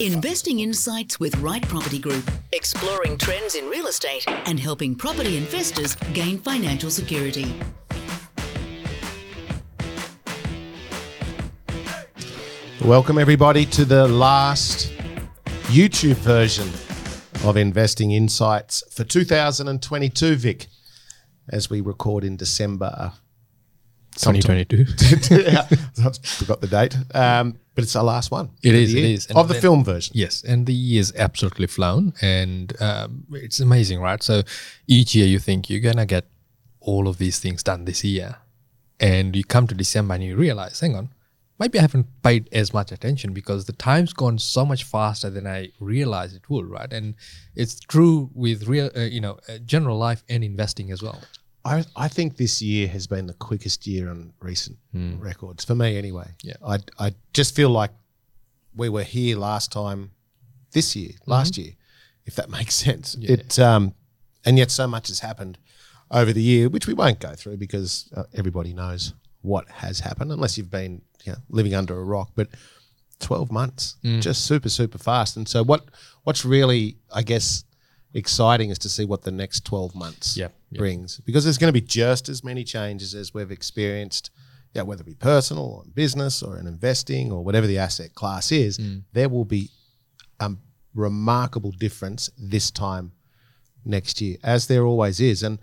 Investing Insights with Right Property Group, exploring trends in real estate and helping property investors gain financial security. Welcome, everybody, to the last YouTube version of Investing Insights for 2022, Vic, as we record in December. 2022. yeah, I forgot the date. Um, but it's our last one. It is, it is. And Of the then- film version. Yes, and the year's absolutely flown, and um, it's amazing, right? So each year you think you're gonna get all of these things done this year, and you come to December and you realize, hang on, maybe I haven't paid as much attention because the time's gone so much faster than I realized it would, right? And it's true with real, uh, you know, uh, general life and investing as well. I, I think this year has been the quickest year on recent records, for me anyway. Yeah. I, I just feel like we were here last time, this year, last year, if that makes sense. It um, And yet so much has happened over the year, which we won't go through because uh, everybody knows what has happened, unless you've been you know, living under a rock. But 12 months, just super, super fast. And so what what's really, I guess, exciting is to see what the next 12 months Yeah, yeah. brings because there's going to be just as many changes as we've experienced, yeah, whether it be personal or in business or in investing or whatever the asset class is, mm. there will be a remarkable difference this time next year, as there always is. And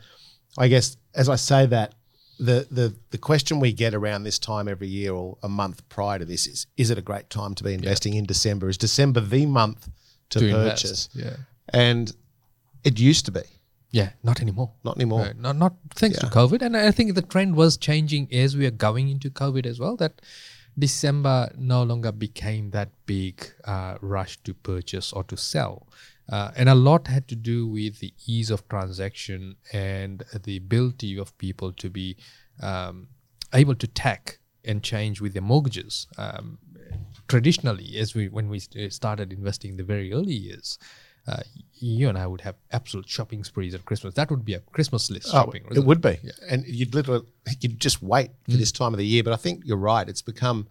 I guess as I say that, the, the the question we get around this time every year or a month prior to this is is it a great time to be investing in December? Is December the month to, To purchase? invest, yeah. And it used to be, Yeah, not anymore. not anymore. Uh, not not thanks to COVID, and I think the trend was changing as we are going into COVID as well. That December no longer became that big uh, rush to purchase or to sell, uh, and a lot had to do with the ease of transaction and the ability of people to be um, able to tack and change with their mortgages. Um, traditionally, as we when we started investing in the very early years. Uh, you and I would have absolute shopping sprees at Christmas. That would be a Christmas list shopping. Oh, wasn't it would be, and you'd literally you'd just wait for this time of the year. But I think you're right; it's become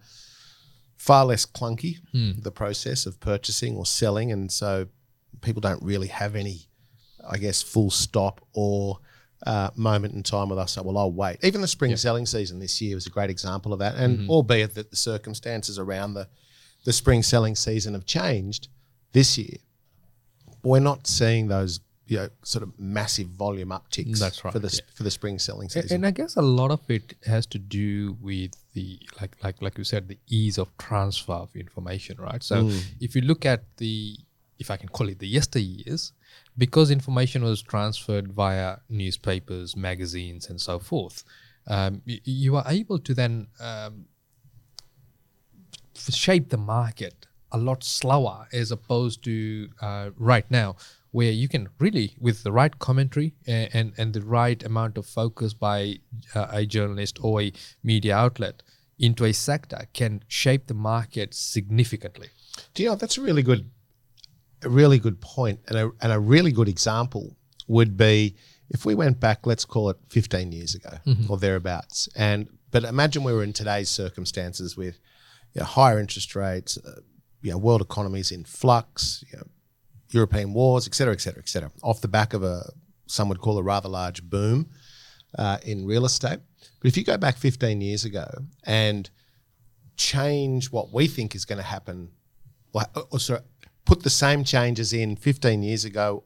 far less clunky the process of purchasing or selling, and so people don't really have any, I guess, full stop or uh, moment in time with us. So, well, I'll wait. Even the spring selling season this year was a great example of that, and albeit that the circumstances around the the spring selling season have changed this year, we're not seeing those. You know, sort of massive volume upticks That's right, for the yeah. for the spring selling season. And I guess a lot of it has to do with the like like like you said, the ease of transfer of information, right? So if you look at the if I can call it the yesteryears, because information was transferred via newspapers, magazines, and so forth, um, y- you are able to then um, shape the market a lot slower as opposed to uh, right now where you can really with the right commentary and, and, and the right amount of focus by uh, a journalist or a media outlet into a sector can shape the market significantly. Do you know that's a really good, a really good point, and a and a really good example would be if we went back, let's call it fifteen years ago or thereabouts, and but imagine we were in today's circumstances with you know, higher interest rates, uh, you know, world economies in flux, you know, European wars, et cetera, et cetera, et cetera, off the back of a some would call a rather large boom uh, in real estate. But if you go back 15 years ago and change what we think is going to happen, or, or sorry, put the same changes in 15 years ago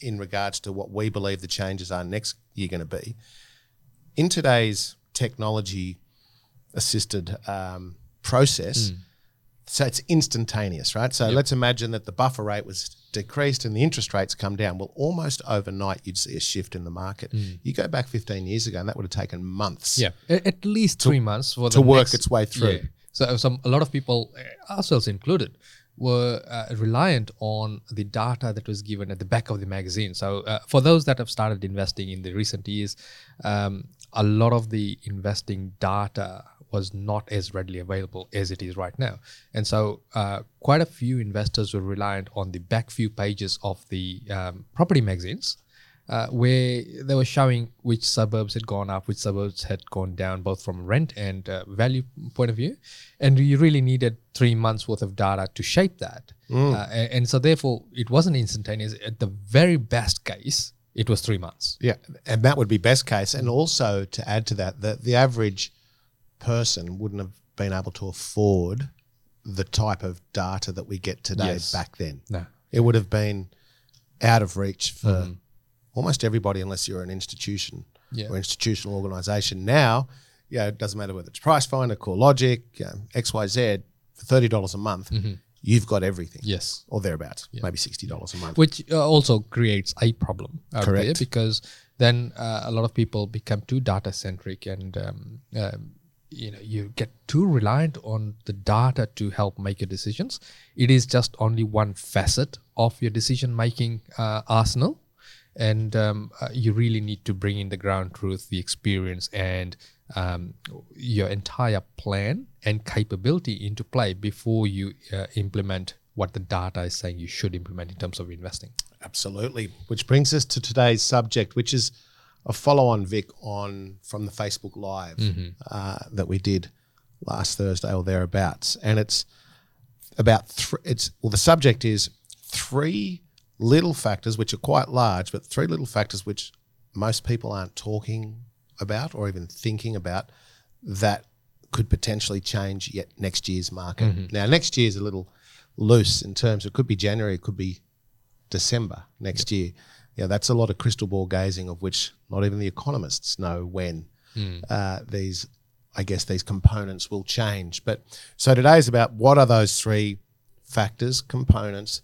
in regards to what we believe the changes are next year going to be, in today's technology assisted um, process, so it's instantaneous, right? So let's imagine that the buffer rate was decreased and the interest rates come down. Well, almost overnight, you'd see a shift in the market. You go back 15 years ago, and that would have taken months. yeah at, least three months for to work next- its way through. Yeah. So some a lot of people, uh, ourselves included, were uh, reliant on the data that was given at the back of the magazine. So uh, for those that have started investing in the recent years, um, a lot of the investing data was not as readily available as it is right now, and so uh, quite a few investors were reliant on the back few pages of the um, property magazines uh, where they were showing which suburbs had gone up, which suburbs had gone down, both from rent and uh, value point of view. And you really needed three months worth of data to shape that. Uh, and, and so, therefore, it wasn't instantaneous. At the very best case, it was three months. Yeah, and that would be best case. And also to add to that, the, the average person wouldn't have been able to afford the type of data that we get today Yes. back then. No. It would have been out of reach for almost everybody unless you're an institution Yeah. or institutional organization. Now, yeah, it doesn't matter whether it's Price Finder, CoreLogic, um, XYZ, for $30 a month, you've got everything. Yes. Or thereabouts, maybe $60 a month. which uh, also creates a problem out there Correct. because then uh, a lot of people become too data centric and um, um, you know you get too reliant on the data to help make your decisions. It is just only one facet of your decision making uh, arsenal. And um, uh, you really need to bring in the ground truth the experience and um, your entire plan and capability into play before you uh, implement what the data is saying you should implement in terms of investing. Absolutely. Which brings us to today's subject, which is a follow-on, Vic, on from the Facebook Live uh, that we did last Thursday or thereabouts, and it's about three. It's well, the subject is three little factors which are quite large, but three little factors which most people aren't talking about or even thinking about that could potentially change yet next year's market. Now, next year is a little loose in terms. It could be January, it could be December next year. Yeah, that's a lot of crystal ball gazing, of which not even the economists know when uh, these, I guess, these components will change. But so today is about what are those three factors, components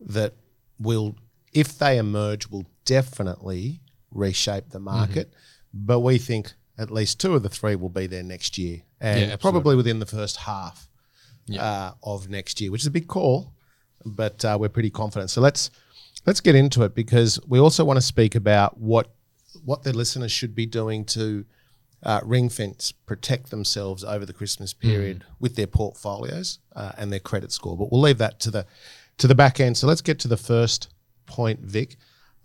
that will, if they emerge, will definitely reshape the market. But we think at least two of the three will be there next year, and Yeah, probably within the first half uh, of next year, which is a big call, but uh, we're pretty confident. So let's let's get into it because we also want to speak about what what the listeners should be doing to uh, ring fence, protect themselves over the Christmas period with their portfolios uh, and their credit score. But we'll leave that to the to the back end. So let's get to the first point, Vic.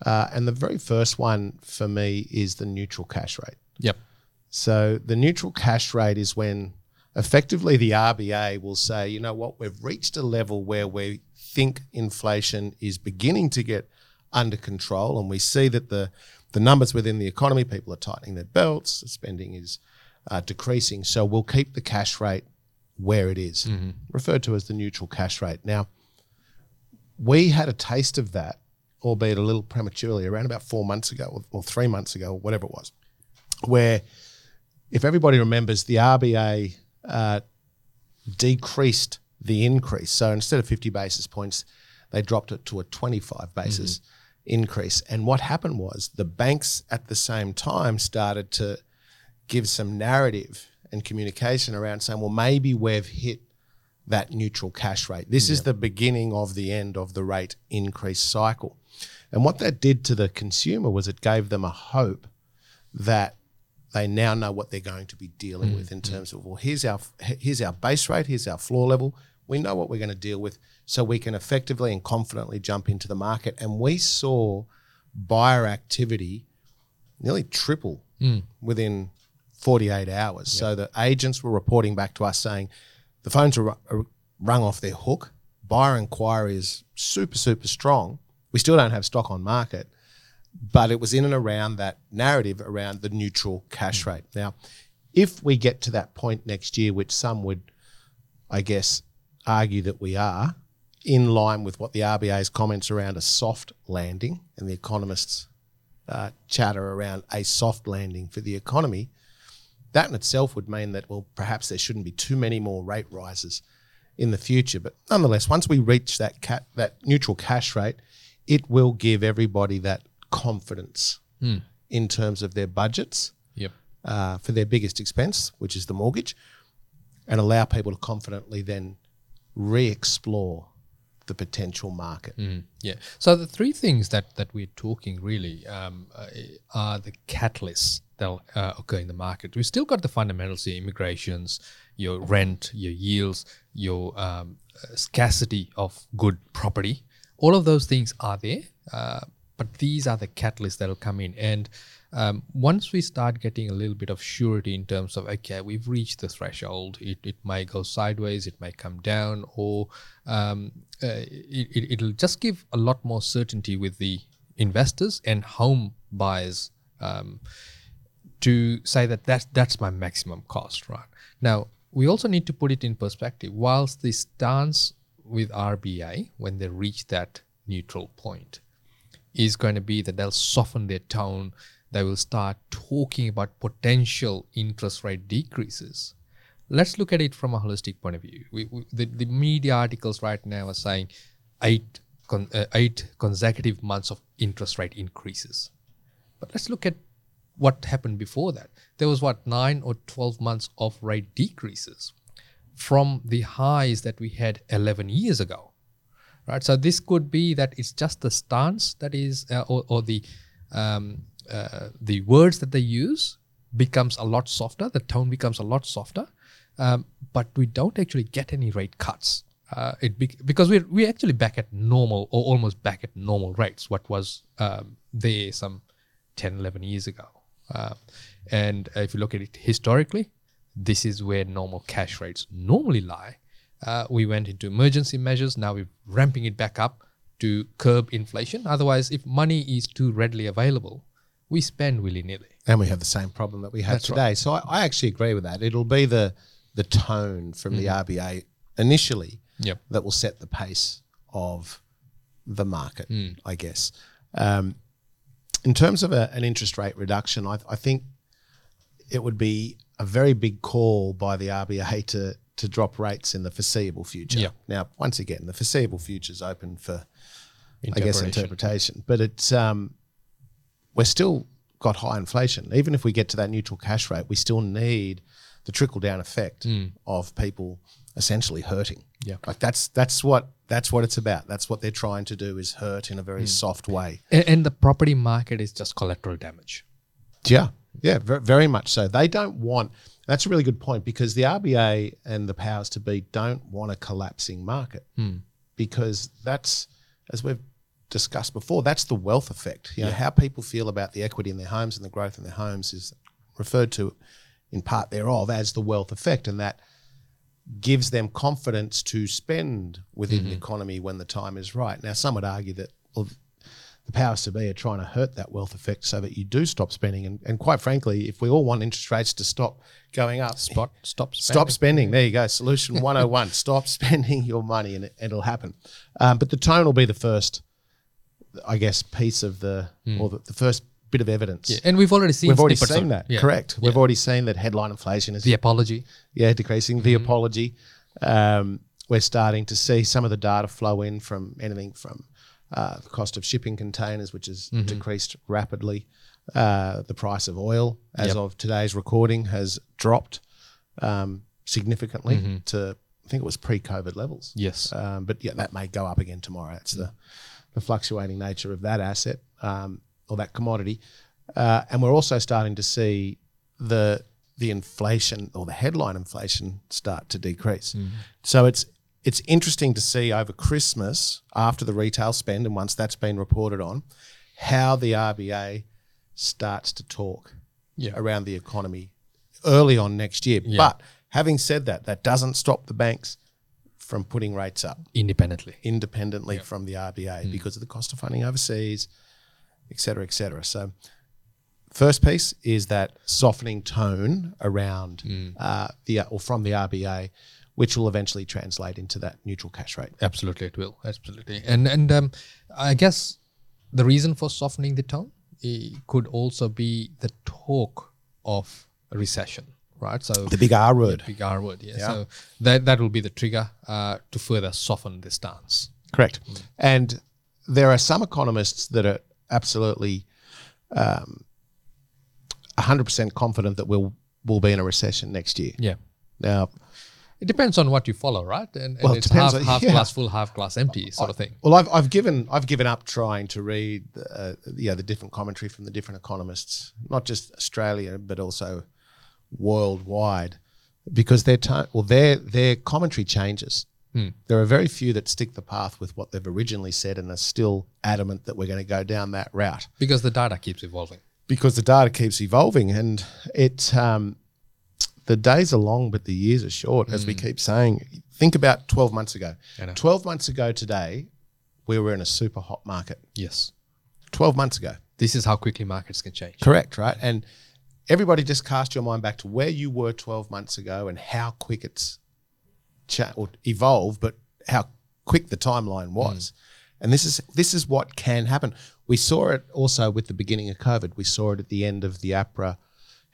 Uh, and the very first one for me is the neutral cash rate. yep So the neutral cash rate is when effectively the RBA will say, you know what, we've reached a level where we think inflation is beginning to get under control, and we see that the the numbers within the economy, people are tightening their belts, spending is uh, decreasing. So we'll keep the cash rate where it is, referred to as the neutral cash rate. Now, we had a taste of that, albeit a little prematurely, around about four months ago, or, three months ago, or whatever it was, where if everybody remembers, the RBA uh, decreased the increase. So instead of 50 basis points, they dropped it to a 25 basis mm-hmm. increase. And what happened was the banks at the same time started to give some narrative and communication around saying, well, maybe we've hit that neutral cash rate. This is the beginning of the end of the rate increase cycle. And what that did to the consumer was it gave them a hope that they now know what they're going to be dealing mm-hmm. with in terms of well here's our here's our base rate here's our floor level we know what we're going to deal with so we can effectively and confidently jump into the market. And we saw buyer activity nearly triple hmm. within 48 hours. So the agents were reporting back to us saying the phones are, are uh, rung off their hook. Buyer inquiry is super super strong. We still don't have stock on market but it was in and around that narrative around the neutral cash hmm. rate. Now, if we get to that point next year, which some would, I guess, argue that we are, in line with what the RBA's comments around a soft landing and the economists' uh, chatter around a soft landing for the economy, that in itself would mean that, well, perhaps there shouldn't be too many more rate rises in the future. But nonetheless, once we reach that ca- that neutral cash rate, it will give everybody that confidence in terms of their budgets yep uh, for their biggest expense, which is the mortgage, and allow people to confidently then re-explore the potential market. Mm, yeah. So the three things that that we're talking really um, uh, are the catalysts that'll uh, occur in the market. We've still got the fundamentals, the immigrations, your rent, your yields, your um, uh, scarcity of good property. All of those things are there, uh, but these are the catalysts that will come in. And um, once we start getting a little bit of surety in terms of okay, we've reached the threshold. It, it may go sideways, it may come down, or um, uh, it, it, it'll just give a lot more certainty with the investors and home buyers um, to say that that's, that's my maximum cost, right? Now, we also need to put it in perspective. Whilst the stance with RBA, when they reach that neutral point, is going to be that they'll soften their tone, they will start talking about potential interest rate decreases. Let's look at it from a holistic point of view. We, we, the, the media articles right now are saying eight, con, uh, eight consecutive months of interest rate increases. But let's look at what happened before that. There was what nine or twelve months of rate decreases from the highs that we had eleven years ago, right? So this could be that it's just the stance that is, uh, or, or, the um, uh, the words that they use becomes a lot softer. The tone becomes a lot softer, um, but we don't actually get any rate cuts. Uh, it be- because we're we actually back at normal or almost back at normal rates. What was um, there some 10, 11 years ago. Uh, and if you look at it historically, this is where normal cash rates normally lie. Uh, we went into emergency measures. Now we're ramping it back up to curb inflation. Otherwise, if money is too readily available, we spend willy nilly. And we have the same problem that we have That's today. right. So I, I actually agree with that. It'll be the the tone from the RBA initially Yep. that will set the pace of the market, I guess. Um, in terms of a, an interest rate reduction, I, I think it would be a very big call by the RBA to to drop rates in the foreseeable future. Yeah. Now, once again, the foreseeable future is open for, I guess, Interpretation. interpretation. But it's um, we're still got high inflation. Even if we get to that neutral cash rate, we still need the trickle down effect mm. of people essentially hurting. Yeah. like that's that's what that's what it's about. That's what they're trying to do is hurt in a very mm. soft way. And, and the property market is just collateral damage. Yeah, yeah, ver- very much so. They don't want. That's a really good point because the RBA and the powers to be don't want a collapsing market mm. because that's, as we've discussed before, that's the wealth effect. You know, how people feel about the equity in their homes and the growth in their homes is referred to in part thereof as the wealth effect, and that gives them confidence to spend within the economy when the time is right. Now, some would argue that well, the powers to be are trying to hurt that wealth effect so that you do stop spending. And, and quite frankly, if we all want interest rates to stop going up, Spot, stop spending. stop spending. There you go. Solution 101 stop spending your money and, it, it'll happen. Um, but the tone will be the first, I guess, piece of the, or the, the first bit of evidence. Yeah, and we've already seen We've already seen that. yeah. Correct. We've already seen that headline inflation is the apology. yeah, decreasing the apology. Um, we're starting to see some of the data flow in from anything from uh, the cost of shipping containers, which has decreased rapidly. Uh, the price of oil, as Yep. of today's recording, has dropped um, significantly to I think it was pre-COVID levels. Yes. Um, but yeah, that may go up again tomorrow. That's the, the fluctuating nature of that asset um, or that commodity. Uh, and we're also starting to see the the inflation or the headline inflation start to decrease. So it's it's interesting to see over Christmas after the retail spend and once that's been reported on, how the RBA starts to talk Yeah. around the economy early on next year. Yeah. But having said that, that doesn't stop the banks from putting rates up Independently. independently from the RBA Mm. because of the cost of funding overseas, et cetera, et cetera. So, first piece is that softening tone around Mm. uh, the or from the RBA, which will eventually translate into that neutral cash rate. Absolutely, it will. Absolutely, and and um, I guess the reason for softening the tone could also be the talk of a recession, right? So The big R word. big R word, yeah. Yeah. So that that will be the trigger uh, to further soften the stance. Correct. Mm. And there are some economists that are absolutely um, 100% confident that we'll, we'll be in a recession next year. Yeah, Now, it depends on what you follow, right? And, and Well, it it's half on- half yeah. glass full, half glass empty sort of thing. Well, I've, I've given I've given up trying to read uh, yeah the different commentary from the different economists, not just Australia but also worldwide, because their time well their their commentary changes. There are very few that stick the path with what they've originally said and are still adamant that we're going to go down that route. Because the data keeps evolving. because the data keeps evolving and it um, the days are long but the years are short as we keep saying. Think about 12 months ago. 12 months ago today we were in a super hot market. Yes. 12 months ago. This is how quickly markets can change. correct right? And everybody just cast your mind back to where you were 12 months ago and how quick it's cha- or evolved but how quick the timeline was. And this is this is what can happen. We saw it also with the beginning of covid. We saw it at the end of the APRA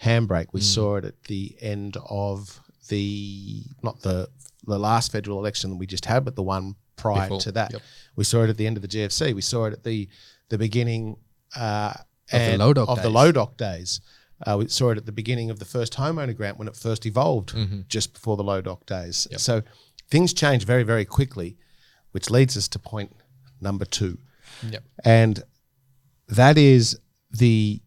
handbrake. We saw it at the end of the not the the last federal election that we just had but the one prior Before, to that. yep. we saw it at the end of the GFC we saw it at the the beginning uh, the low doc of the low doc days. Uh, we saw it at the beginning of the first homeowner grant when it first evolved, Mm-hmm. just before the low doc days. So things change very, very quickly, which leads us to point number two, Yep. and that is the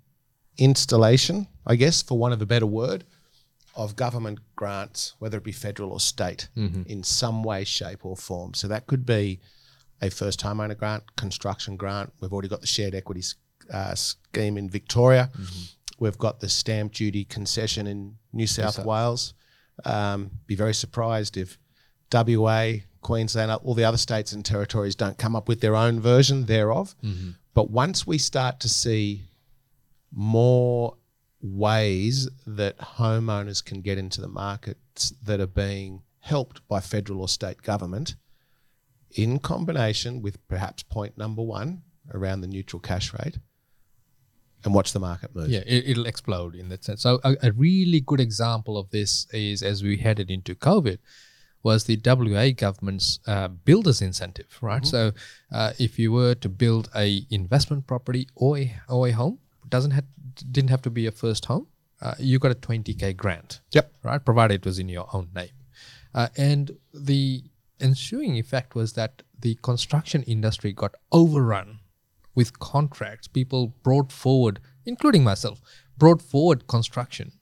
installation, I guess, for want of a better word, of government grants, whether it be federal or state, in some way, shape, or form. So that could be a first homeowner grant, construction grant. We've already got the shared equity uh, scheme in Victoria. We've got the stamp duty concession in New South Wales. Um, be very surprised if WA, Queensland, all the other states and territories don't come up with their own version thereof. But once we start to see more ways that homeowners can get into the markets that are being helped by federal or state government, in combination with perhaps point number one around the neutral cash rate, and watch the market move. Yeah, it, it'll explode in that sense. So a, a really good example of this is as we headed into COVID, was the WA government's uh, builders incentive, right? So uh, if you were to build a investment property or a, or a home, doesn't have didn't have to be a first home. Uh, you got a 20k grant. Yep. Right, provided it was in your own name, uh, and the ensuing effect was that the construction industry got overrun with contracts. People brought forward, including myself, brought forward construction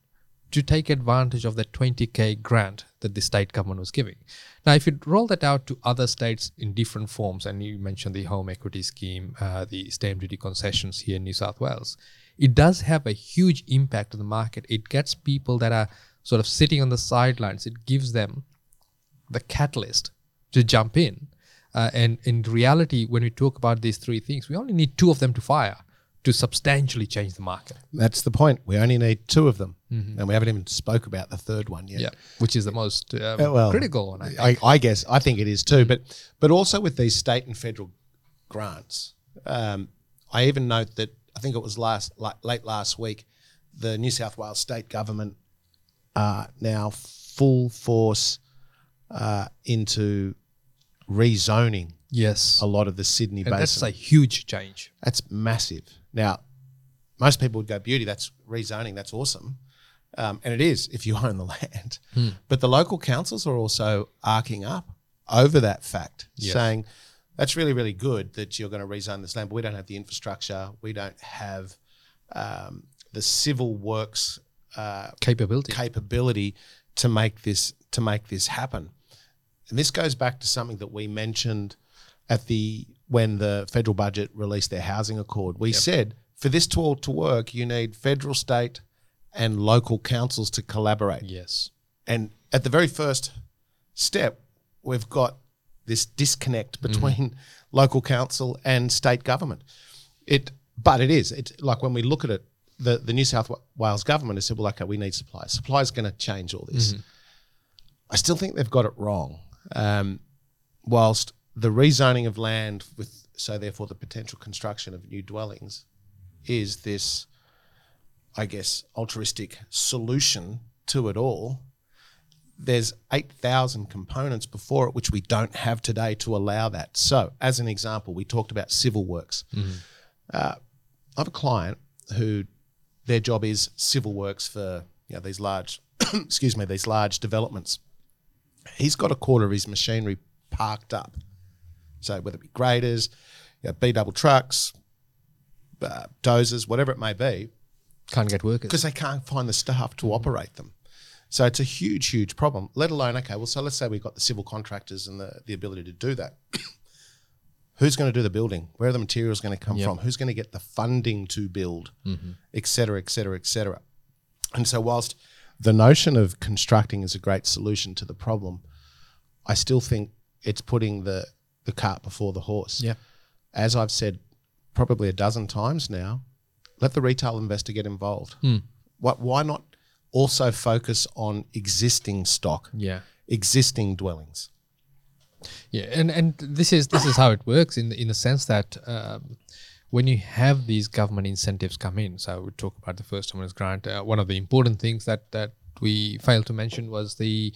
to take advantage of the 20k grant that the state government was giving. Now, if you roll that out to other states in different forms, and you mentioned the home equity scheme, uh, the stamp duty concessions here in New South Wales, it does have a huge impact on the market. It gets people that are sort of sitting on the sidelines. It gives them the catalyst to jump in. Uh, and in reality, when we talk about these three things, we only need two of them to fire to substantially change the market. That's the point. We only need two of them, and we haven't even spoke about the third one yet. Yeah, which is the most um, Uh, well, critical one. I. I, I guess I think it is too, but but also with these state and federal grants, um, I even note that I think it was last like, late last week, the New South Wales state government are now full force uh, into rezoning yes, a lot of the Sydney and basin. that's a huge change. That's massive. Now, most people would go, beauty, that's rezoning, that's awesome. Um, and it is if you own the land. But the local councils are also arcing up over that fact, Yes. saying that's really, really good that you're going to rezone this land, but we don't have the infrastructure, we don't have um, the civil works uh, Capability. capability to make this to make this happen. And this goes back to something that we mentioned at the when the federal budget released their housing accord. We said for this to all to work, you need federal, state, and local councils to collaborate. yes. And at the very first step, we've got this disconnect mm-hmm. between local council and state government. It, but it is. It's like when we look at it, the, the New South Wales government has said, well, okay, we need supply. Supply is going to change all this. Mm-hmm. I still think they've got it wrong. Um, whilst the rezoning of land with, so therefore the potential construction of new dwellings is this, I guess, altruistic solution to it all there's 8,000 components before it, which we don't have today to allow that. So, as an example, we talked about civil works. Uh, I have a client who their job is civil works for you know, these large, excuse me, these large developments. He's got a quarter of his machinery parked up. So, whether it be graders, you know, B double trucks, uh, dozers, whatever it may be, Can't get workers. because they can't find the staff to operate them. So it's a huge, huge problem. Let alone, okay, well, so let's say we've got the civil contractors and the, the ability to do that. Who's going to do the building? Where are the materials going to come Yep. from? Who's going to get the funding to build, et cetera, et cetera, et cetera. And so, whilst the notion of constructing is a great solution to the problem, I still think it's putting the, the cart before the horse. Yeah. As I've said probably a dozen times now, let the retail investor get involved. What, why not also focus on existing stock, Yeah. existing dwellings? Yeah, and and this is this is how it works in in the sense that um, when you have these government incentives come in, so we talk about the first homeowners grant. Uh, one of the important things that that we failed to mention was the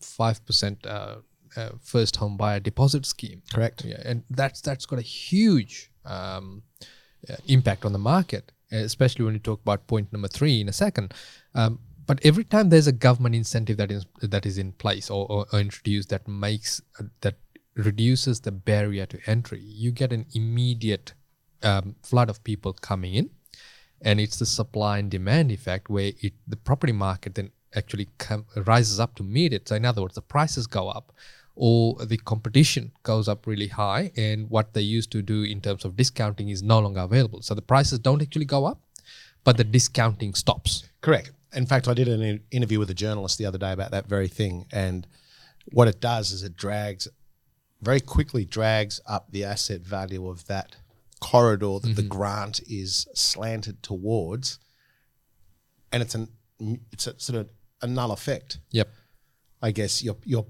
five percent uh, uh, first home buyer deposit scheme. Correct. Yeah, and that's that's got a huge um, uh, impact on the market, especially when you talk about point number three in a second. Um, but every time there's a government incentive that is that is in place or, or, or introduced that makes uh, that reduces the barrier to entry, you get an immediate um, flood of people coming in, and it's the supply and demand effect where it the property market then actually come, rises up to meet it. So in other words, the prices go up, or the competition goes up really high, and what they used to do in terms of discounting is no longer available. So the prices don't actually go up, but the discounting stops. Correct. In fact, I did an interview with a journalist the other day about that very thing. And what it does is it drags, very quickly drags up the asset value of that corridor that the mm-hmm. grant is slanted towards. And it's an it's a sort of a null effect. Yep. I guess you're you're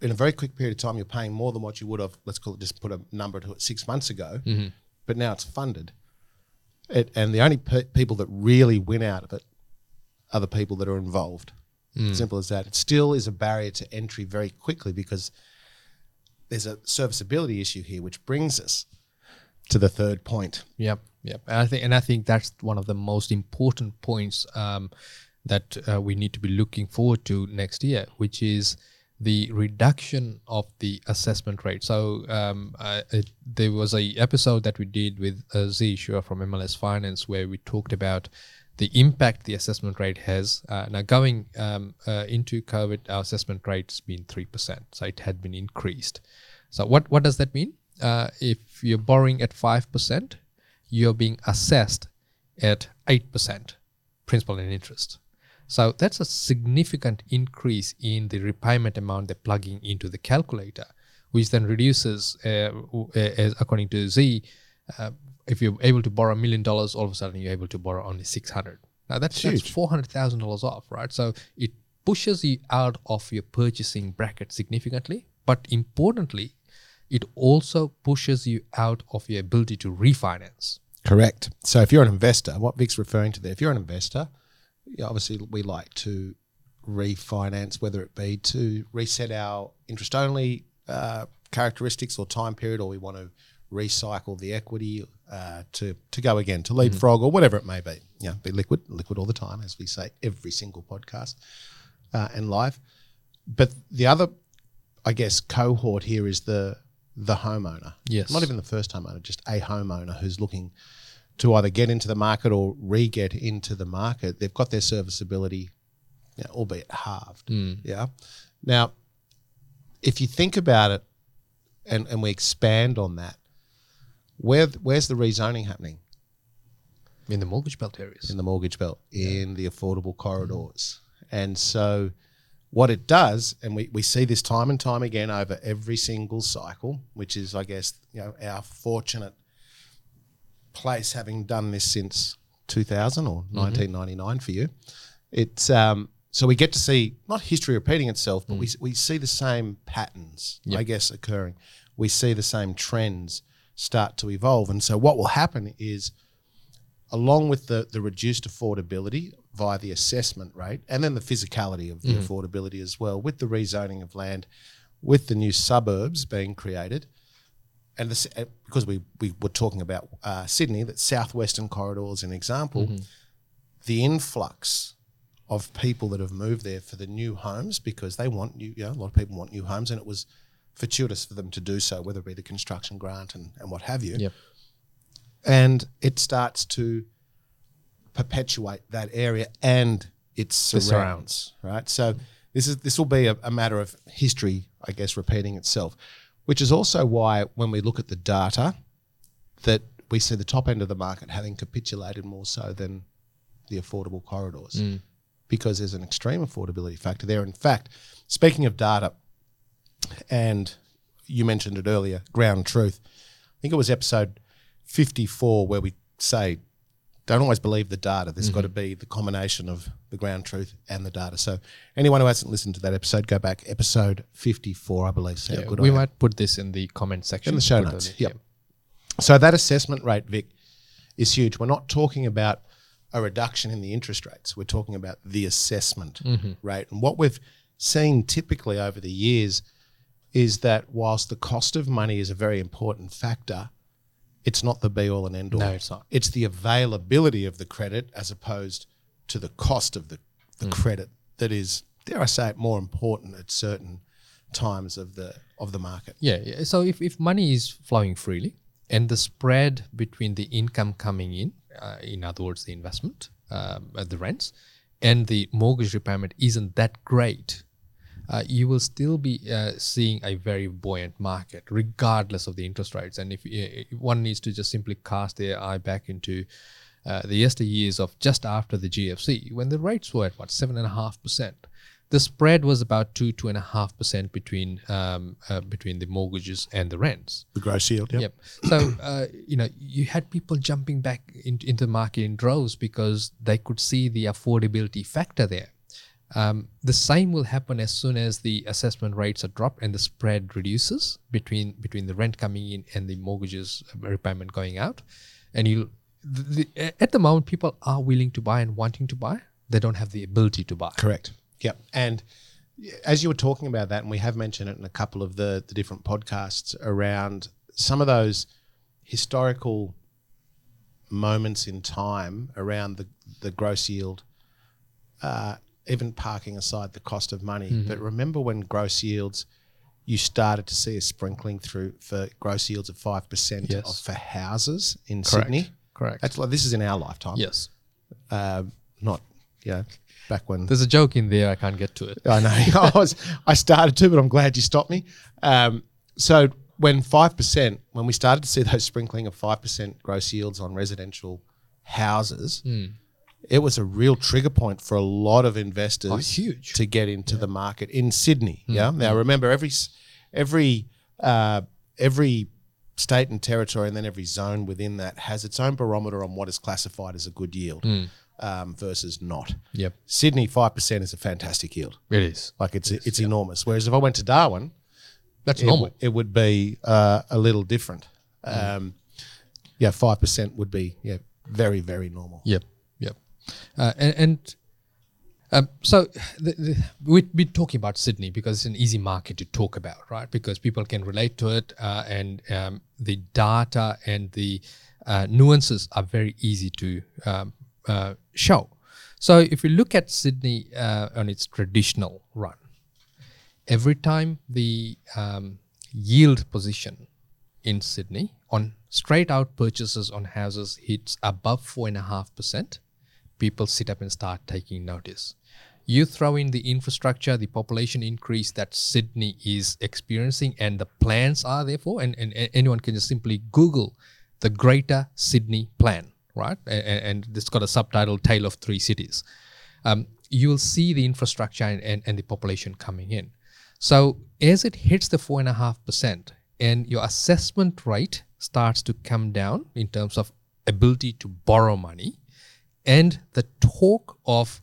in a very quick period of time you're paying more than what you would have. Let's call it just put a number to it six months ago, mm-hmm. but now it's funded. It, and the only pe- people that really win out of it are the people that are involved. Mm. Simple as that. It still is a barrier to entry very quickly because there's a serviceability issue here, which brings us to the third point. Yep, yep. And I think, and I think that's one of the most important points um, that uh, we need to be looking forward to next year, which is the reduction of the assessment rate. So um, it, there was a episode that we did with uh, Z Shua from MLS Finance where we talked about the impact the assessment rate has. Uh, now, going um, uh, into COVID, our assessment rate's been three percent, so it had been increased. So, what what does that mean? Uh, if you're borrowing at five percent, you're being assessed at eight percent principal and interest. So that's a significant increase in the repayment amount they're plugging into the calculator, which then reduces, uh, uh, as according to Z, uh, if you're able to borrow a million dollars, all of a sudden you're able to borrow only six hundred. Now that's, that's four hundred thousand dollars off, right? So it pushes you out of your purchasing bracket significantly, but importantly, it also pushes you out of your ability to refinance. Correct. So if you're an investor, what Vic's referring to there, if you're an investor, obviously we like to refinance, whether it be to reset our interest only uh, characteristics or time period, or we want to recycle the equity uh, to to go again to leapfrog or whatever it may be. Yeah, be liquid, liquid all the time, as we say every single podcast uh, and live. But the other, I guess, cohort here is the the homeowner. Yes. not even the first homeowner, just a homeowner who's looking to either get into the market or re-get into the market. They've got their serviceability, you know, albeit halved. Hmm. Yeah. Now, if you think about it, and and we expand on that, where where's the rezoning happening In the mortgage belt areas. in the mortgage belt in the affordable hmm. corridors? And so, what it does, and we, we see this time and time again over every single cycle, which is, I guess, you know, our fortunate place having done this since 2000 or 1999 for you. It's um, so we get to see not history repeating itself, but we, we see the same patterns, I guess, occurring. We see the same trends start to evolve. And so, what will happen is along with the, the reduced affordability via the assessment rate and then the physicality of the affordability as well, with the rezoning of land, with the new suburbs being created, and this, uh, because we, we were talking about uh, Sydney, that southwestern corridor is an example, the influx of people that have moved there for the new homes because they want new, you know, a lot of people want new homes, and it was fortuitous for them to do so, whether it be the construction grant and, and what have you. Yep. and it starts to perpetuate that area and its surrounds, right? So this is this will be a, a matter of history, I guess, repeating itself, which is also why when we look at the data, that we see the top end of the market having capitulated more so than the affordable corridors, mm. because there's an extreme affordability factor there. In fact, speaking of data, and you mentioned it earlier, ground truth. I think it was episode 54 where we say don't always believe the data. There's got to be the combination of the ground truth and the data. So anyone who hasn't listened to that episode, go back episode 54, I believe. How Yeah, good we I am. might put this in the comment section. In the show notes. Yep. So that assessment rate, Vic, is huge. We're not talking about a reduction in the interest rates. We're talking about the assessment mm-hmm. rate. And what we've seen typically over the years is that whilst the cost of money is a very important factor, it's not the be all and end all. No, it's not. It's the availability of the credit as opposed to the cost of the, the Hmm. credit that is, dare I say it, more important at certain times of the of the market. Yeah, yeah. So if, if money is flowing freely and the spread between the income coming in, uh, in other words, the investment, um, uh, the rents, and the mortgage repayment isn't that great, uh, you will still be uh, seeing a very buoyant market, regardless of the interest rates. And if, uh, one needs to just simply cast their eye back into uh, the yesteryears of just after the GFC, when the rates were at what seven and a half percent, the spread was about two two and a half percent between um, uh, between the mortgages and the rents. The gross yield, yep. Yep. So uh, you know you had people jumping back in, into the market in droves because they could see the affordability factor there. Um, the same will happen as soon as the assessment rates are dropped and the spread reduces between between the rent coming in and the mortgages uh, repayment going out. And you, at the moment, people are willing to buy and wanting to buy. They don't have the ability to buy. Correct. Yep. And as you were talking about that, and we have mentioned it in a couple of the, the different podcasts around some of those historical moments in time around the, the gross yield, uh, even parking aside the cost of money. But remember when gross yields, you started to see a sprinkling through for gross yields of 5% Yes. of, for houses in Correct. Sydney? Correct. That's like, this is in our lifetime. yes. Uh, not, you know, back when. There's a joke in there. I can't get to it. I know. I was. I started to, but I'm glad you stopped me. Um, so when five percent, when we started to see those sprinkling of five percent gross yields on residential houses, Hmm. It was a real trigger point for a lot of investors. Oh, huge. Hmm. to get into the market in Sydney. Yeah. Now remember, every every uh, every state and territory, and then every zone within that has its own barometer on what is classified as a good yield Hmm. um, versus not. Yep. Sydney five percent is a fantastic yield. It is. Like it's it's enormous. Whereas if I went to Darwin, That's it, normal. w- it would be uh, a little different. Um, yeah, five percent would be yeah very very normal. Yep, yep. Uh, and and um, so the, the, we've been talking about Sydney because it's an easy market to talk about, right? Because people can relate to it, uh, and um, the data and the uh, nuances are very easy to um, uh, show. So if you look at Sydney uh, on its traditional run, every time the um, yield position in Sydney on straight out purchases on houses hits above four and a half percent, people sit up and start taking notice. You throw in the infrastructure, the population increase that Sydney is experiencing, and the plans are therefore, and, and, and anyone can just simply Google the Greater Sydney Plan, right? And, and it's got a subtitle Tale of Three Cities. Um, you'll see the infrastructure and, and, and the population coming in. So as it hits the four and a half percent, and your assessment rate starts to come down in terms of ability to borrow money, and the talk of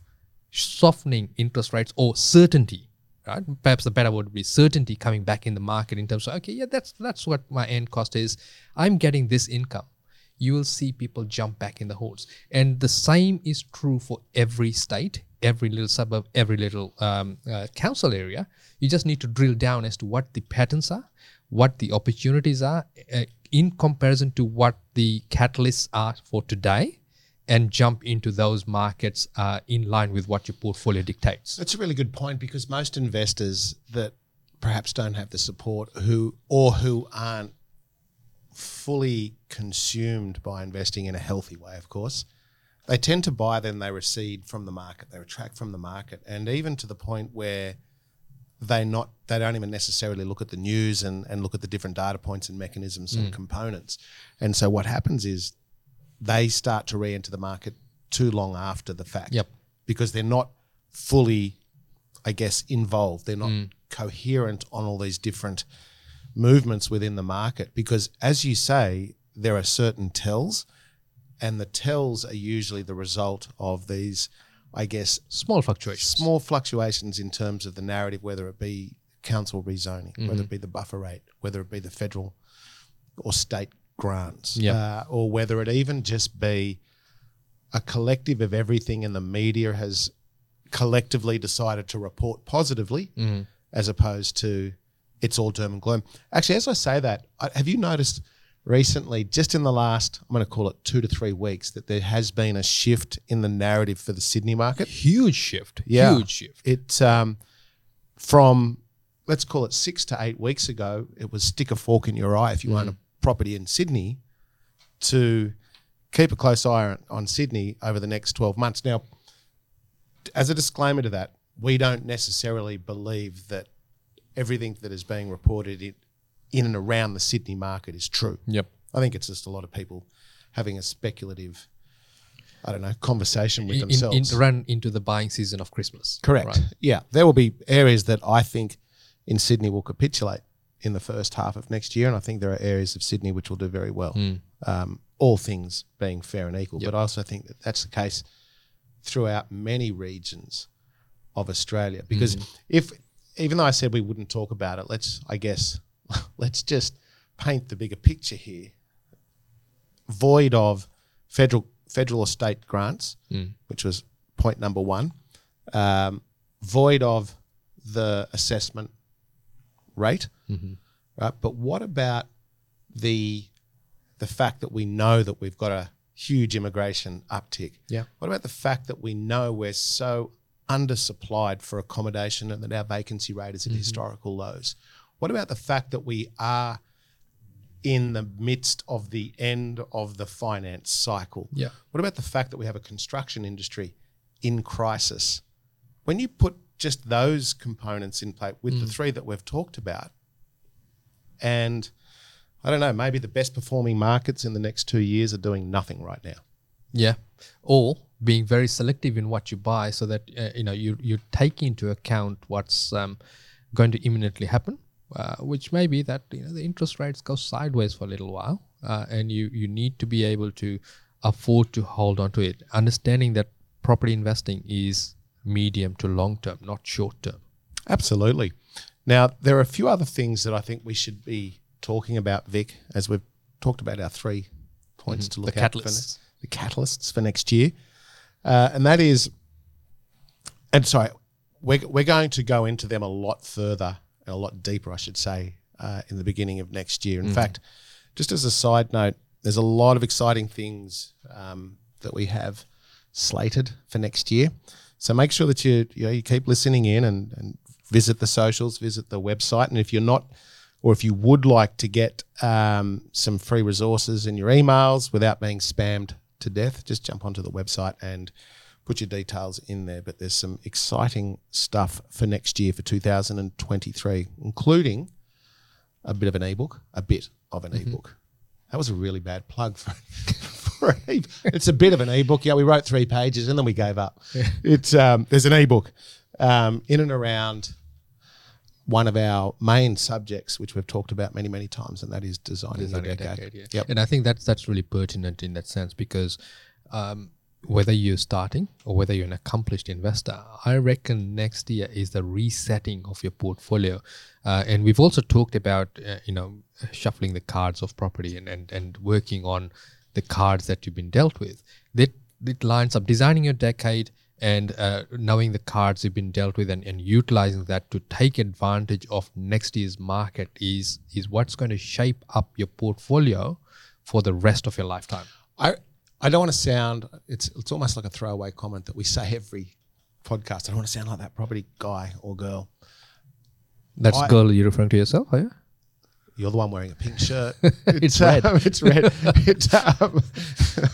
softening interest rates or certainty, right? Perhaps the better word would be certainty coming back in the market in terms of okay, yeah, that's that's what my end cost is. I'm getting this income. You will see people jump back in the holes, and the same is true for every state, every little suburb, every little um, uh, council area. You just need to drill down as to what the patterns are, what the opportunities are, uh, in comparison to what the catalysts are for today and jump into those markets uh, in line with what your portfolio dictates. That's a really good point because most investors that perhaps don't have the support who or who aren't fully consumed by investing in a healthy way, of course, they tend to buy, then they recede from the market. They retract from the market, and even to the point where they not they don't even necessarily look at the news and, and look at the different data points and mechanisms and components. And so what happens is they start to re-enter the market too long after the fact. Yep. Because they're not fully, I guess, involved. They're not mm. coherent on all these different movements within the market. Because as you say, there are certain tells, and the tells are usually the result of these, I guess, Small fluctuations. small fluctuations in terms of the narrative, whether it be council rezoning, whether mm-hmm. it be the buffer rate, whether it be the federal or state grants, Yeah. uh, or whether it even just be a collective of everything and the media has collectively decided to report positively as opposed to it's all doom and gloom. Actually, as I say that, I- have you noticed recently, just in the last, I'm going to call it two to three weeks, that there has been a shift in the narrative for the Sydney market? Huge shift. Yeah. Huge shift. It's um, from let's call it six to eight weeks ago. It was stick a fork in your eye if you own a property in Sydney. To keep a close eye on, on Sydney over the next twelve months. Now, as a disclaimer to that, we don't necessarily believe that everything that is being reported in, in and around the Sydney market is true. Yep. I think it's just a lot of people having a speculative, I don't know, conversation with In, in, themselves. run into the buying season of Christmas. Correct. Right. Yeah, there will be areas that I think in Sydney will capitulate in the first half of next year, and I think there are areas of Sydney which will do very well. Hmm. Um, all things being fair and equal, but I also think that that's the case throughout many regions of Australia. Because Hmm. if, even though I said we wouldn't talk about it, let's, I guess, let's just paint the bigger picture here. Void of federal federal or state grants, which was point number one, um, void of the assessment rate, mm-hmm. right? But what about the the fact that we know that we've got a huge immigration uptick? Yeah. What about the fact that we know we're so undersupplied for accommodation and that our vacancy rate is at mm-hmm. historical lows? What about the fact that we are in the midst of the end of the finance cycle? Yeah. What about the fact that we have a construction industry in crisis? When you put just those components in play with the three that we've talked about, and I don't know, maybe the best performing markets in the next two years are doing nothing right now. Yeah, or being very selective in what you buy, so that uh, you know you you take into account what's um, going to imminently happen, uh, which may be that you know the interest rates go sideways for a little while, uh, and you you need to be able to afford to hold on to it, understanding that property investing is medium to long term, not short term. Absolutely. Now, there are a few other things that I think we should be talking about, Vic, as we've talked about our three points to look The at. catalysts. the catalysts for next year. Uh, and that is, and sorry, we're, we're going to go into them a lot further and a lot deeper, I should say, uh, in the beginning of next year. In fact, just as a side note, there's a lot of exciting things um, that we have slated for next year. So make sure that you you, know, you keep listening in and, and visit the socials, visit the website, and if you're not, or if you would like to get um, some free resources in your emails without being spammed to death, just jump onto the website and put your details in there. But there's some exciting stuff for next year for 2023, including a bit of an ebook, a bit of an ebook. That was a really bad plug for, for an ebook. It's a bit of an ebook. Yeah, we wrote three pages and then we gave up. It's um, there's an ebook um, in and around one of our main subjects, which we've talked about many, many times, and that is designing, Designing the decade. decade, yeah. Yep. And I think that's that's really pertinent in that sense because um, whether you're starting or whether you're an accomplished investor, I reckon next year is the resetting of your portfolio. Uh, and we've also talked about uh, you know shuffling the cards of property and, and and working on the cards that you've been dealt with. That it lines up designing your decade and uh, knowing the cards you've been dealt with and, and utilizing that to take advantage of next year's market is is what's going to shape up your portfolio for the rest of your lifetime. I I don't want to sound it's it's almost like a throwaway comment that we say every podcast. I don't want to sound like that property guy or girl. That's I- girl you're referring to yourself, are you? You're the one wearing a pink shirt. It's red. um, it's red. It's, um,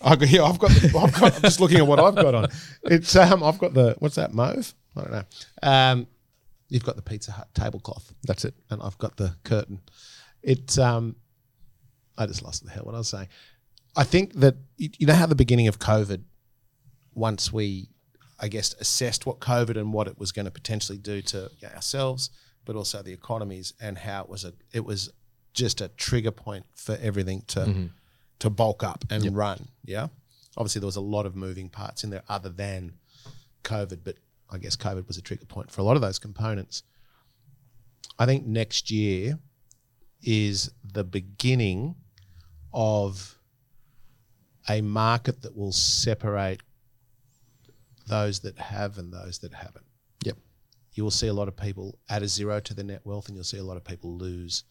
I got, yeah, I've got. The, I've got. I'm just looking at what I've got on. It's um. I've got the what's that mauve? I don't know. Um, you've got the Pizza Hut tablecloth. That's it. And I've got the curtain. It's um. I just lost the hell what I was saying. I think that you know how the beginning of COVID, once we, I guess, assessed what COVID and what it was going to potentially do to ourselves, but also the economies, and how it was a it was just a trigger point for everything to mm-hmm. to bulk up and run. Yeah, obviously there was a lot of moving parts in there other than COVID, but I guess COVID was a trigger point for a lot of those components. I think next year is the beginning of a market that will separate those that have and those that haven't. You will see a lot of people add a zero to their net wealth, and you'll see a lot of people lose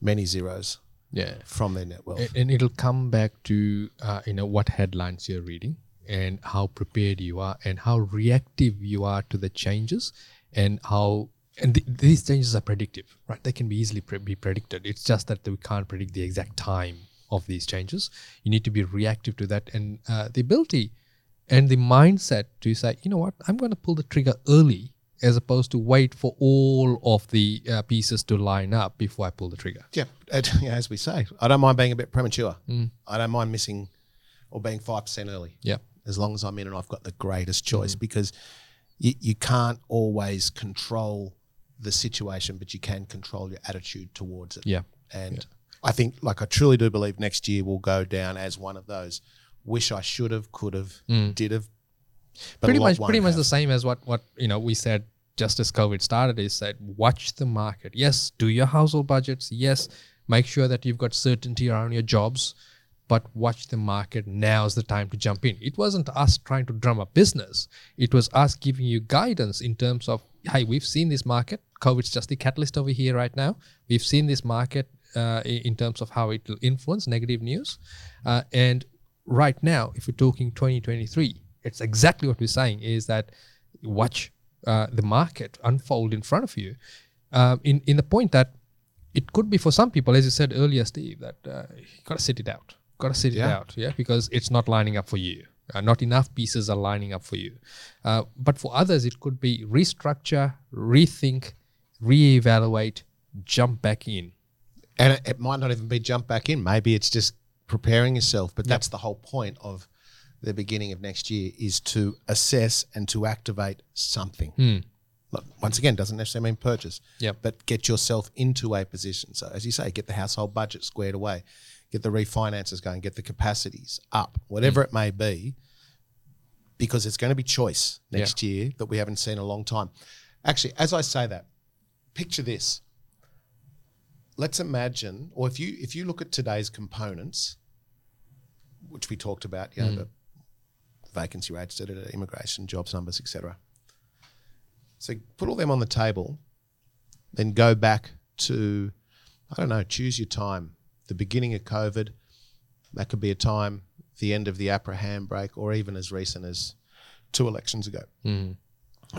many zeros Yeah. from their net wealth. And, and it'll come back to uh, you know what headlines you're reading and how prepared you are and how reactive you are to the changes and how and th- these changes are predictive right they can be easily pre- be predicted it's just that we can't predict the exact time of these changes you need to be reactive to that and uh, the ability and the mindset to say you know what i'm going to pull the trigger early as opposed to wait for all of the uh, pieces to line up before i pull the trigger Yeah, as we say, I don't mind being a bit premature. I don't mind missing or being five percent early. yeah as long as I'm in and I've got the greatest choice because you, you can't always control the situation, but you can control your attitude towards it. Yeah. And I think, like, I truly do believe next year will go down as one of those wish I should have, could have, did have. but pretty much pretty much have. the same as what what you know we said just as covid started is that watch the market. Yes do your household budgets. Yes make sure that you've got certainty around your jobs but watch the market. Now's the time to jump in. It wasn't us trying to drum up business. It was us giving you guidance in terms of hey we've seen this market. Covid's just the catalyst over here right now. We've seen this market uh, in terms of how it will influence negative news. Uh, and right now if we're talking 2023 it's exactly what we're saying is that watch uh, the market unfold in front of you. Um, in, in the point that it could be for some people as you said earlier steve that uh, you got to sit it out. Got to sit it out yeah because it's not lining up for you. Uh, not enough pieces are lining up for you. Uh, but for others it could be restructure rethink reevaluate jump back in. And it, it might not even be jump back in. Maybe it's just preparing yourself. But that's the whole point of the beginning of next year is to assess and to activate something. Hmm. Look, Once again, doesn't necessarily mean purchase. Yep. But get yourself into a position. So as you say, get the household budget squared away, get the refinances going, get the capacities up, whatever hmm. it may be, because it's going to be choice next year that we haven't seen in a long time. Actually, as I say that, picture this let's imagine, or if you if you look at today's components, which we talked about, you know, mm. the vacancy rates, da, da, da, immigration, jobs numbers, etc. So put all them on the table, then go back to, I don't know, choose your time. The beginning of COVID, that could be a time, the end of the APRA handbrake, or even as recent as two elections ago. Mm.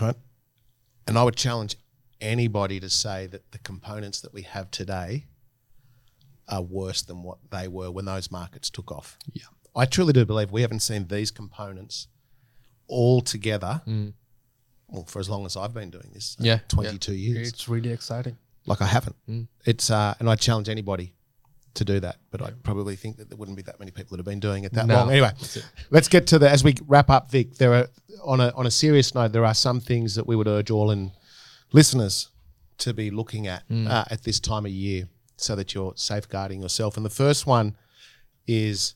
Right? And I would challenge anybody to say that the components that we have today are worse than what they were when those markets took off. Yeah. I truly do believe we haven't seen these components all together. Well, for as long as I've been doing this, uh, yeah 22 yeah. years. it's really exciting Like I haven't. It's uh, and I challenge anybody to do that, but I probably think that there wouldn't be that many people that have been doing it that No. long. Anyway, let's get to the as we wrap up, Vic. There are on a on a serious note, there are some things that we would urge all in listeners to be looking at uh, at this time of year, so that you're safeguarding yourself. And the first one is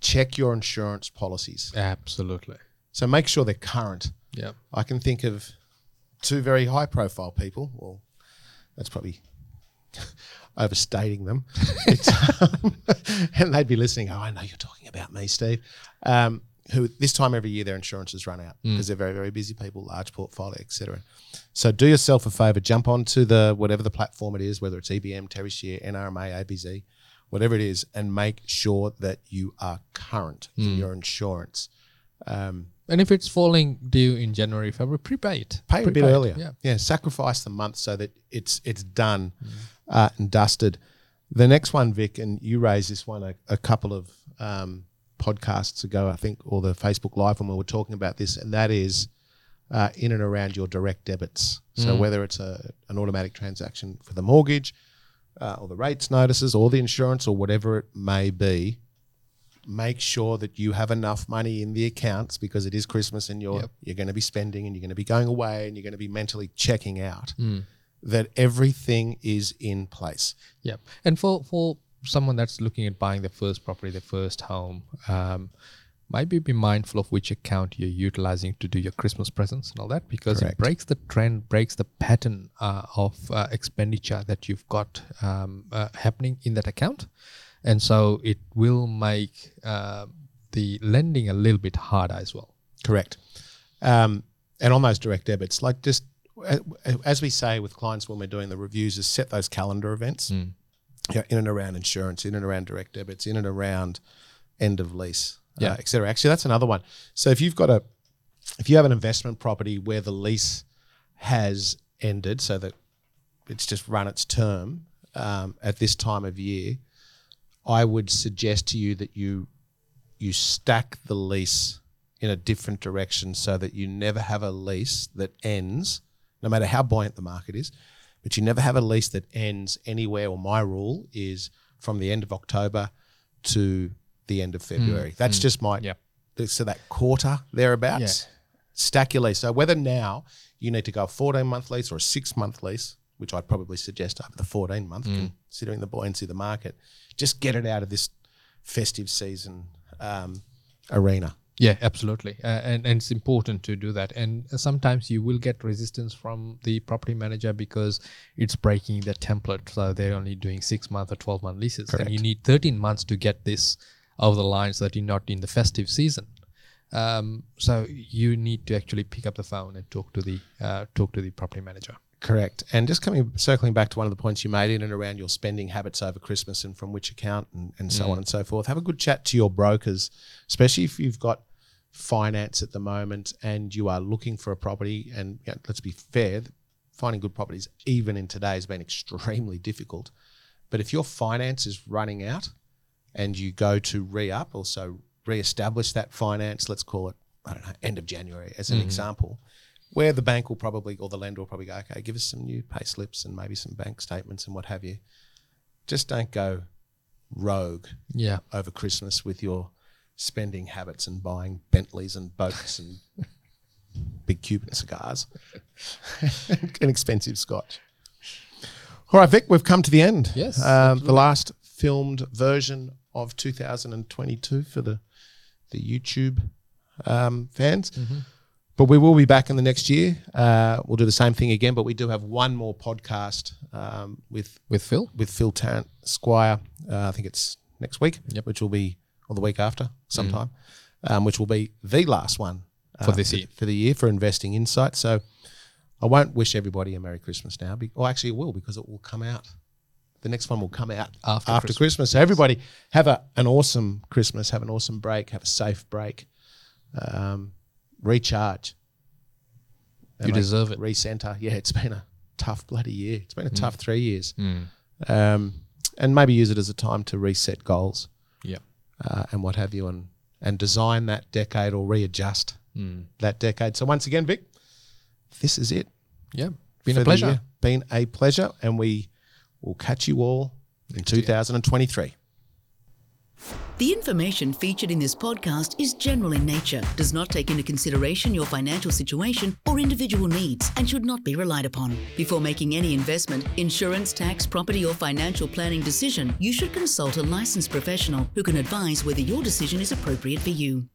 check your insurance policies. absolutely So make sure they're current. yeah I can think of two very high profile people. Well, that's probably overstating them. Um, and they'd be listening. Oh, I know you're talking about me, Steve. Um, who this time every year their insurances run out because they're very, very busy people, large portfolio, etc. So do yourself a favor, jump onto the whatever the platform it is, whether it's EBM, Terri Scheer, NRMA, ABZ, whatever it is, and make sure that you are current in your insurance. Um, And if it's falling due in January, February, prepay it. pay a bit it, earlier. Yeah. yeah, sacrifice the month so that it's it's done uh, and dusted. The next one, Vic, and you raised this one a, a couple of um, podcasts ago, I think, or the Facebook Live when we were talking about this, and that is uh, in and around your direct debits. So whether it's a an automatic transaction for the mortgage, uh, or the rates notices, or the insurance, or whatever it may be, make sure that you have enough money in the accounts because it is Christmas and you're Yep. you're going to be spending and you're going to be going away and you're going to be mentally checking out. That everything is in place. Yeah, and for for someone that's looking at buying their first property, their first home, um, maybe be mindful of which account you're utilizing to do your Christmas presents and all that, because Correct. it breaks the trend, breaks the pattern uh, of uh, expenditure that you've got um, uh, happening in that account, and so it will make uh, the lending a little bit harder as well. Correct. Um, and on those direct debits, like just uh, as we say with clients when we're doing the reviews, is set those calendar events yeah, in and around insurance, in and around direct debits, in and around end of lease, Yeah. uh, et cetera. Actually, that's another one. So if you've got a, if you have an investment property where the lease has ended, so that it's just run its term um, at this time of year, I would suggest to you that you you stack the lease in a different direction so that you never have a lease that ends, no matter how buoyant the market is, but you never have a lease that ends anywhere. Or my rule is from the end of October to the end of hmm. February. That's hmm. just my Yep. so that quarter thereabouts. Stack your lease. So whether now you need to go a 14 month lease or a six month lease, which I'd probably suggest over the 14 month, hmm. considering the buoyancy of the market, just get it out of this festive season um, arena. Yeah, absolutely, uh, and and it's important to do that. And sometimes you will get resistance from the property manager because it's breaking the template. So they're only doing six month or twelve month leases, and you need thirteen months to get this over the line so that you're not in the festive season. Um, so you need to actually pick up the phone and talk to the uh, talk to the property manager. Correct. And just coming circling back to one of the points you made in and around your spending habits over Christmas and from which account and, and so mm. on and so forth. Have a good chat to your brokers, especially if you've got finance at the moment and you are looking for a property. And you know, let's be fair, finding good properties even in today has been extremely difficult. But if your finance is running out and you go to re-up, also re-establish that finance, let's call it, I don't know, end of January as an mm-hmm. example, where the bank will probably, or the lender will probably go, okay, give us some new pay slips and maybe some bank statements and what have you. Just don't go rogue Yeah, over Christmas with your spending habits and buying Bentleys and boats and big Cuban cigars and expensive scotch. All right, Vic, we've come to the end. Yes, Um, the last filmed version of 2022 for the the YouTube um, fans. But we will be back in the next year. Uh, we'll do the same thing again, but we do have one more podcast um, with with Phil. with Phil Tarrant Squire. Uh, I think it's next week, Yep. which will be or the week after sometime, um, which will be the last one uh, For this year. for the year for investing insight. So I won't wish everybody a Merry Christmas now. Be- or actually, it will because it will come out. The next one will come out After after Christmas. Christmas. So everybody have a, an awesome Christmas. Have an awesome break. Have a safe break. Um, recharge. You deserve it. Recenter. Yeah, it's been a tough bloody year. It's been a tough three years. Mm. Um, and maybe use it as a time to reset goals Yeah. uh, and what have you, and and design that decade or readjust Mm. that decade. So once again, Vic, this is it. Yeah. Been a pleasure. Been a pleasure, and we will catch you all in 2023. The information featured in this podcast is general in nature, does not take into consideration your financial situation or individual needs, and should not be relied upon. Before making any investment, insurance, tax, property, or financial planning decision, you should consult a licensed professional who can advise whether your decision is appropriate for you.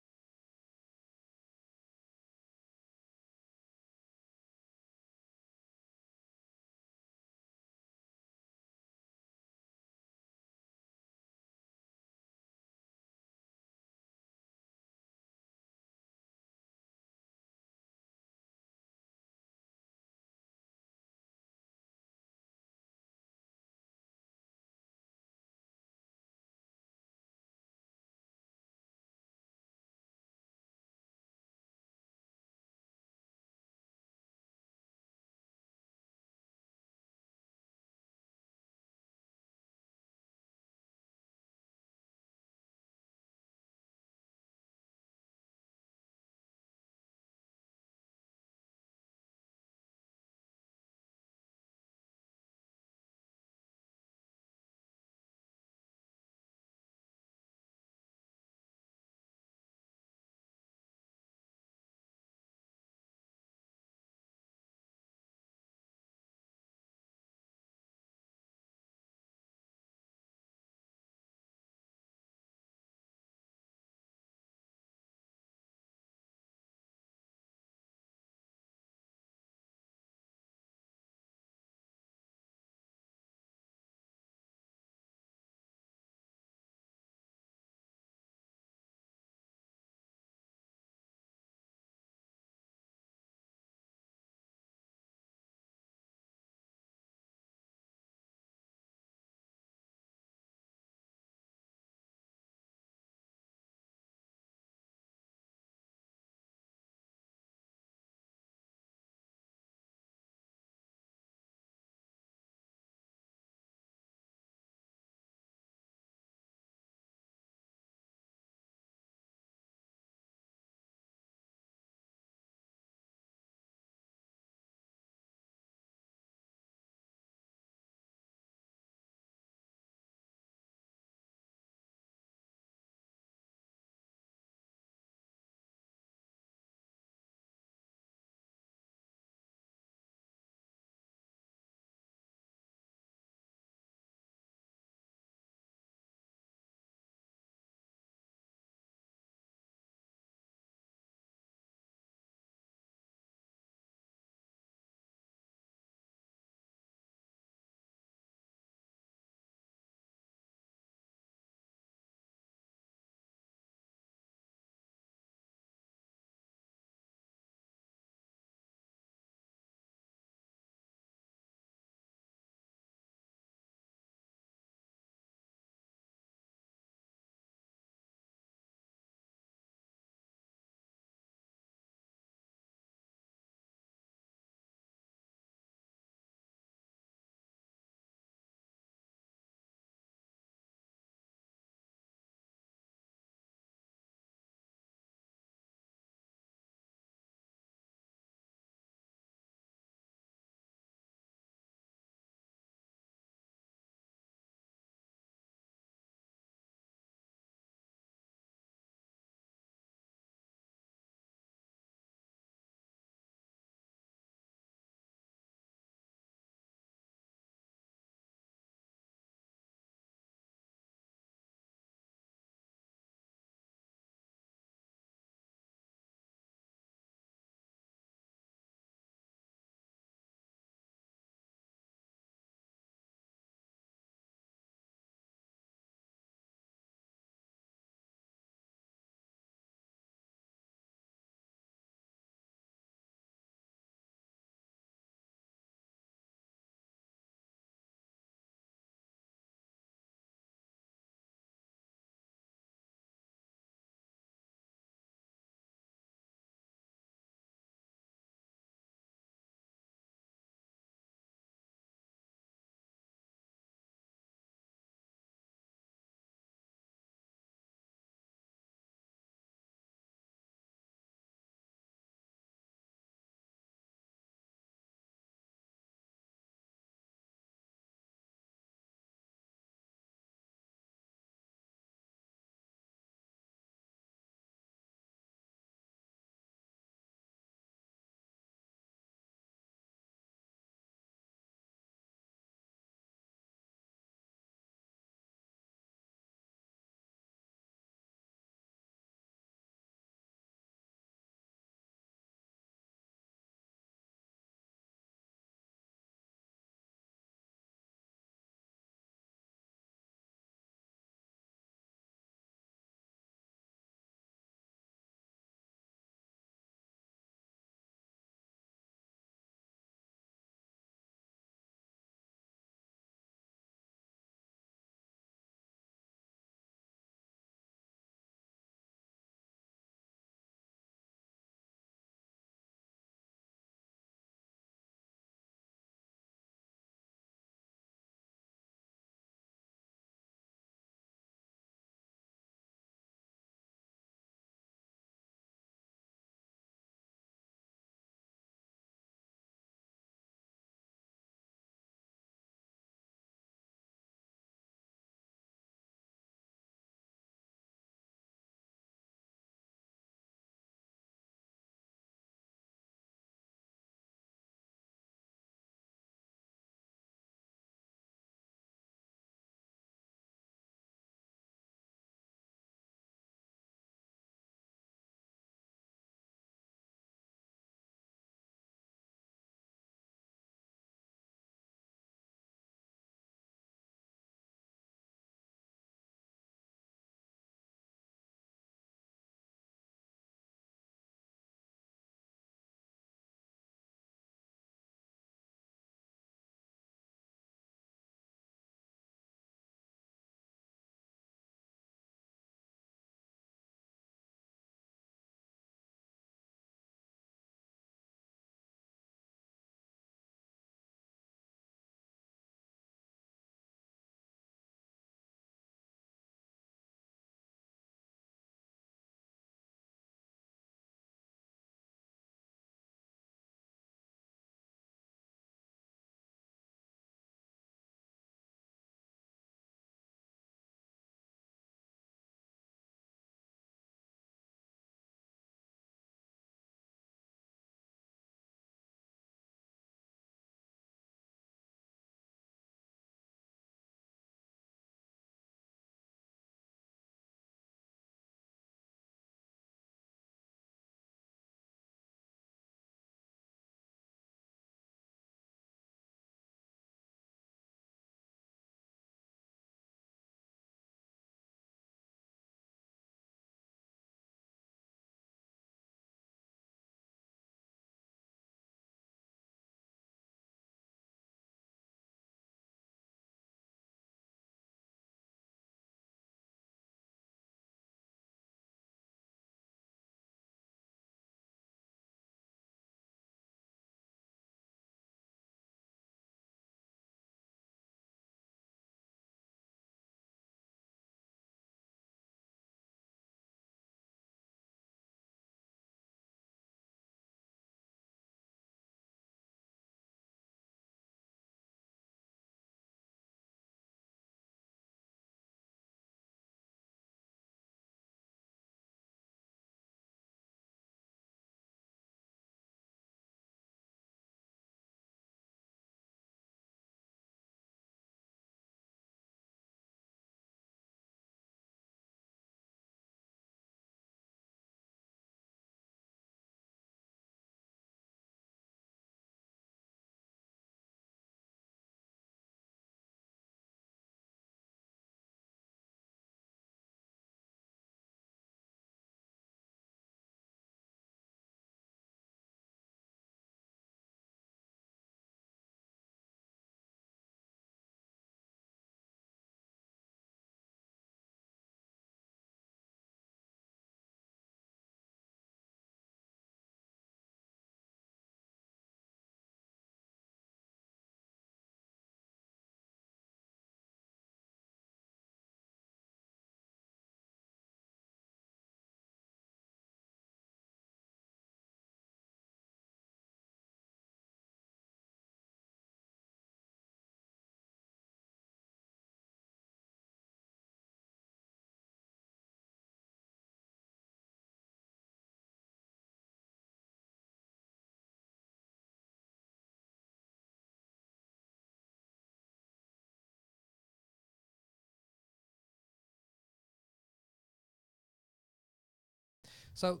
So,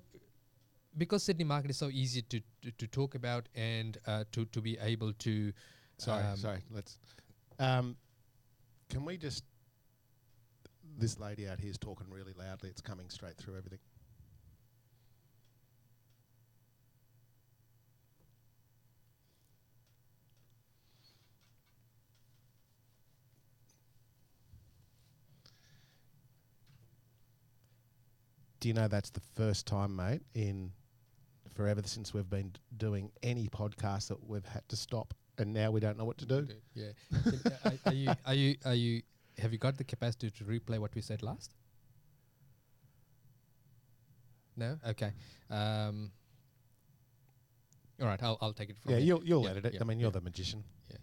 because Sydney market is so easy to, to, to talk about and uh, to, to be able to. Sorry, um, sorry. Let's. Um, can we just? This lady out here is talking really loudly. It's coming straight through everything. Do you know that's the first time, mate, in forever since we've been doing any podcast that we've had to stop, and now we don't know what to do. Yeah. are, are you are you are you have you got the capacity to replay what we said last? No. Okay. Um, all right. I'll I'll take it from Yeah, here. you'll you'll Yeah, edit it. yeah, I mean, you're yeah, the magician. yeah.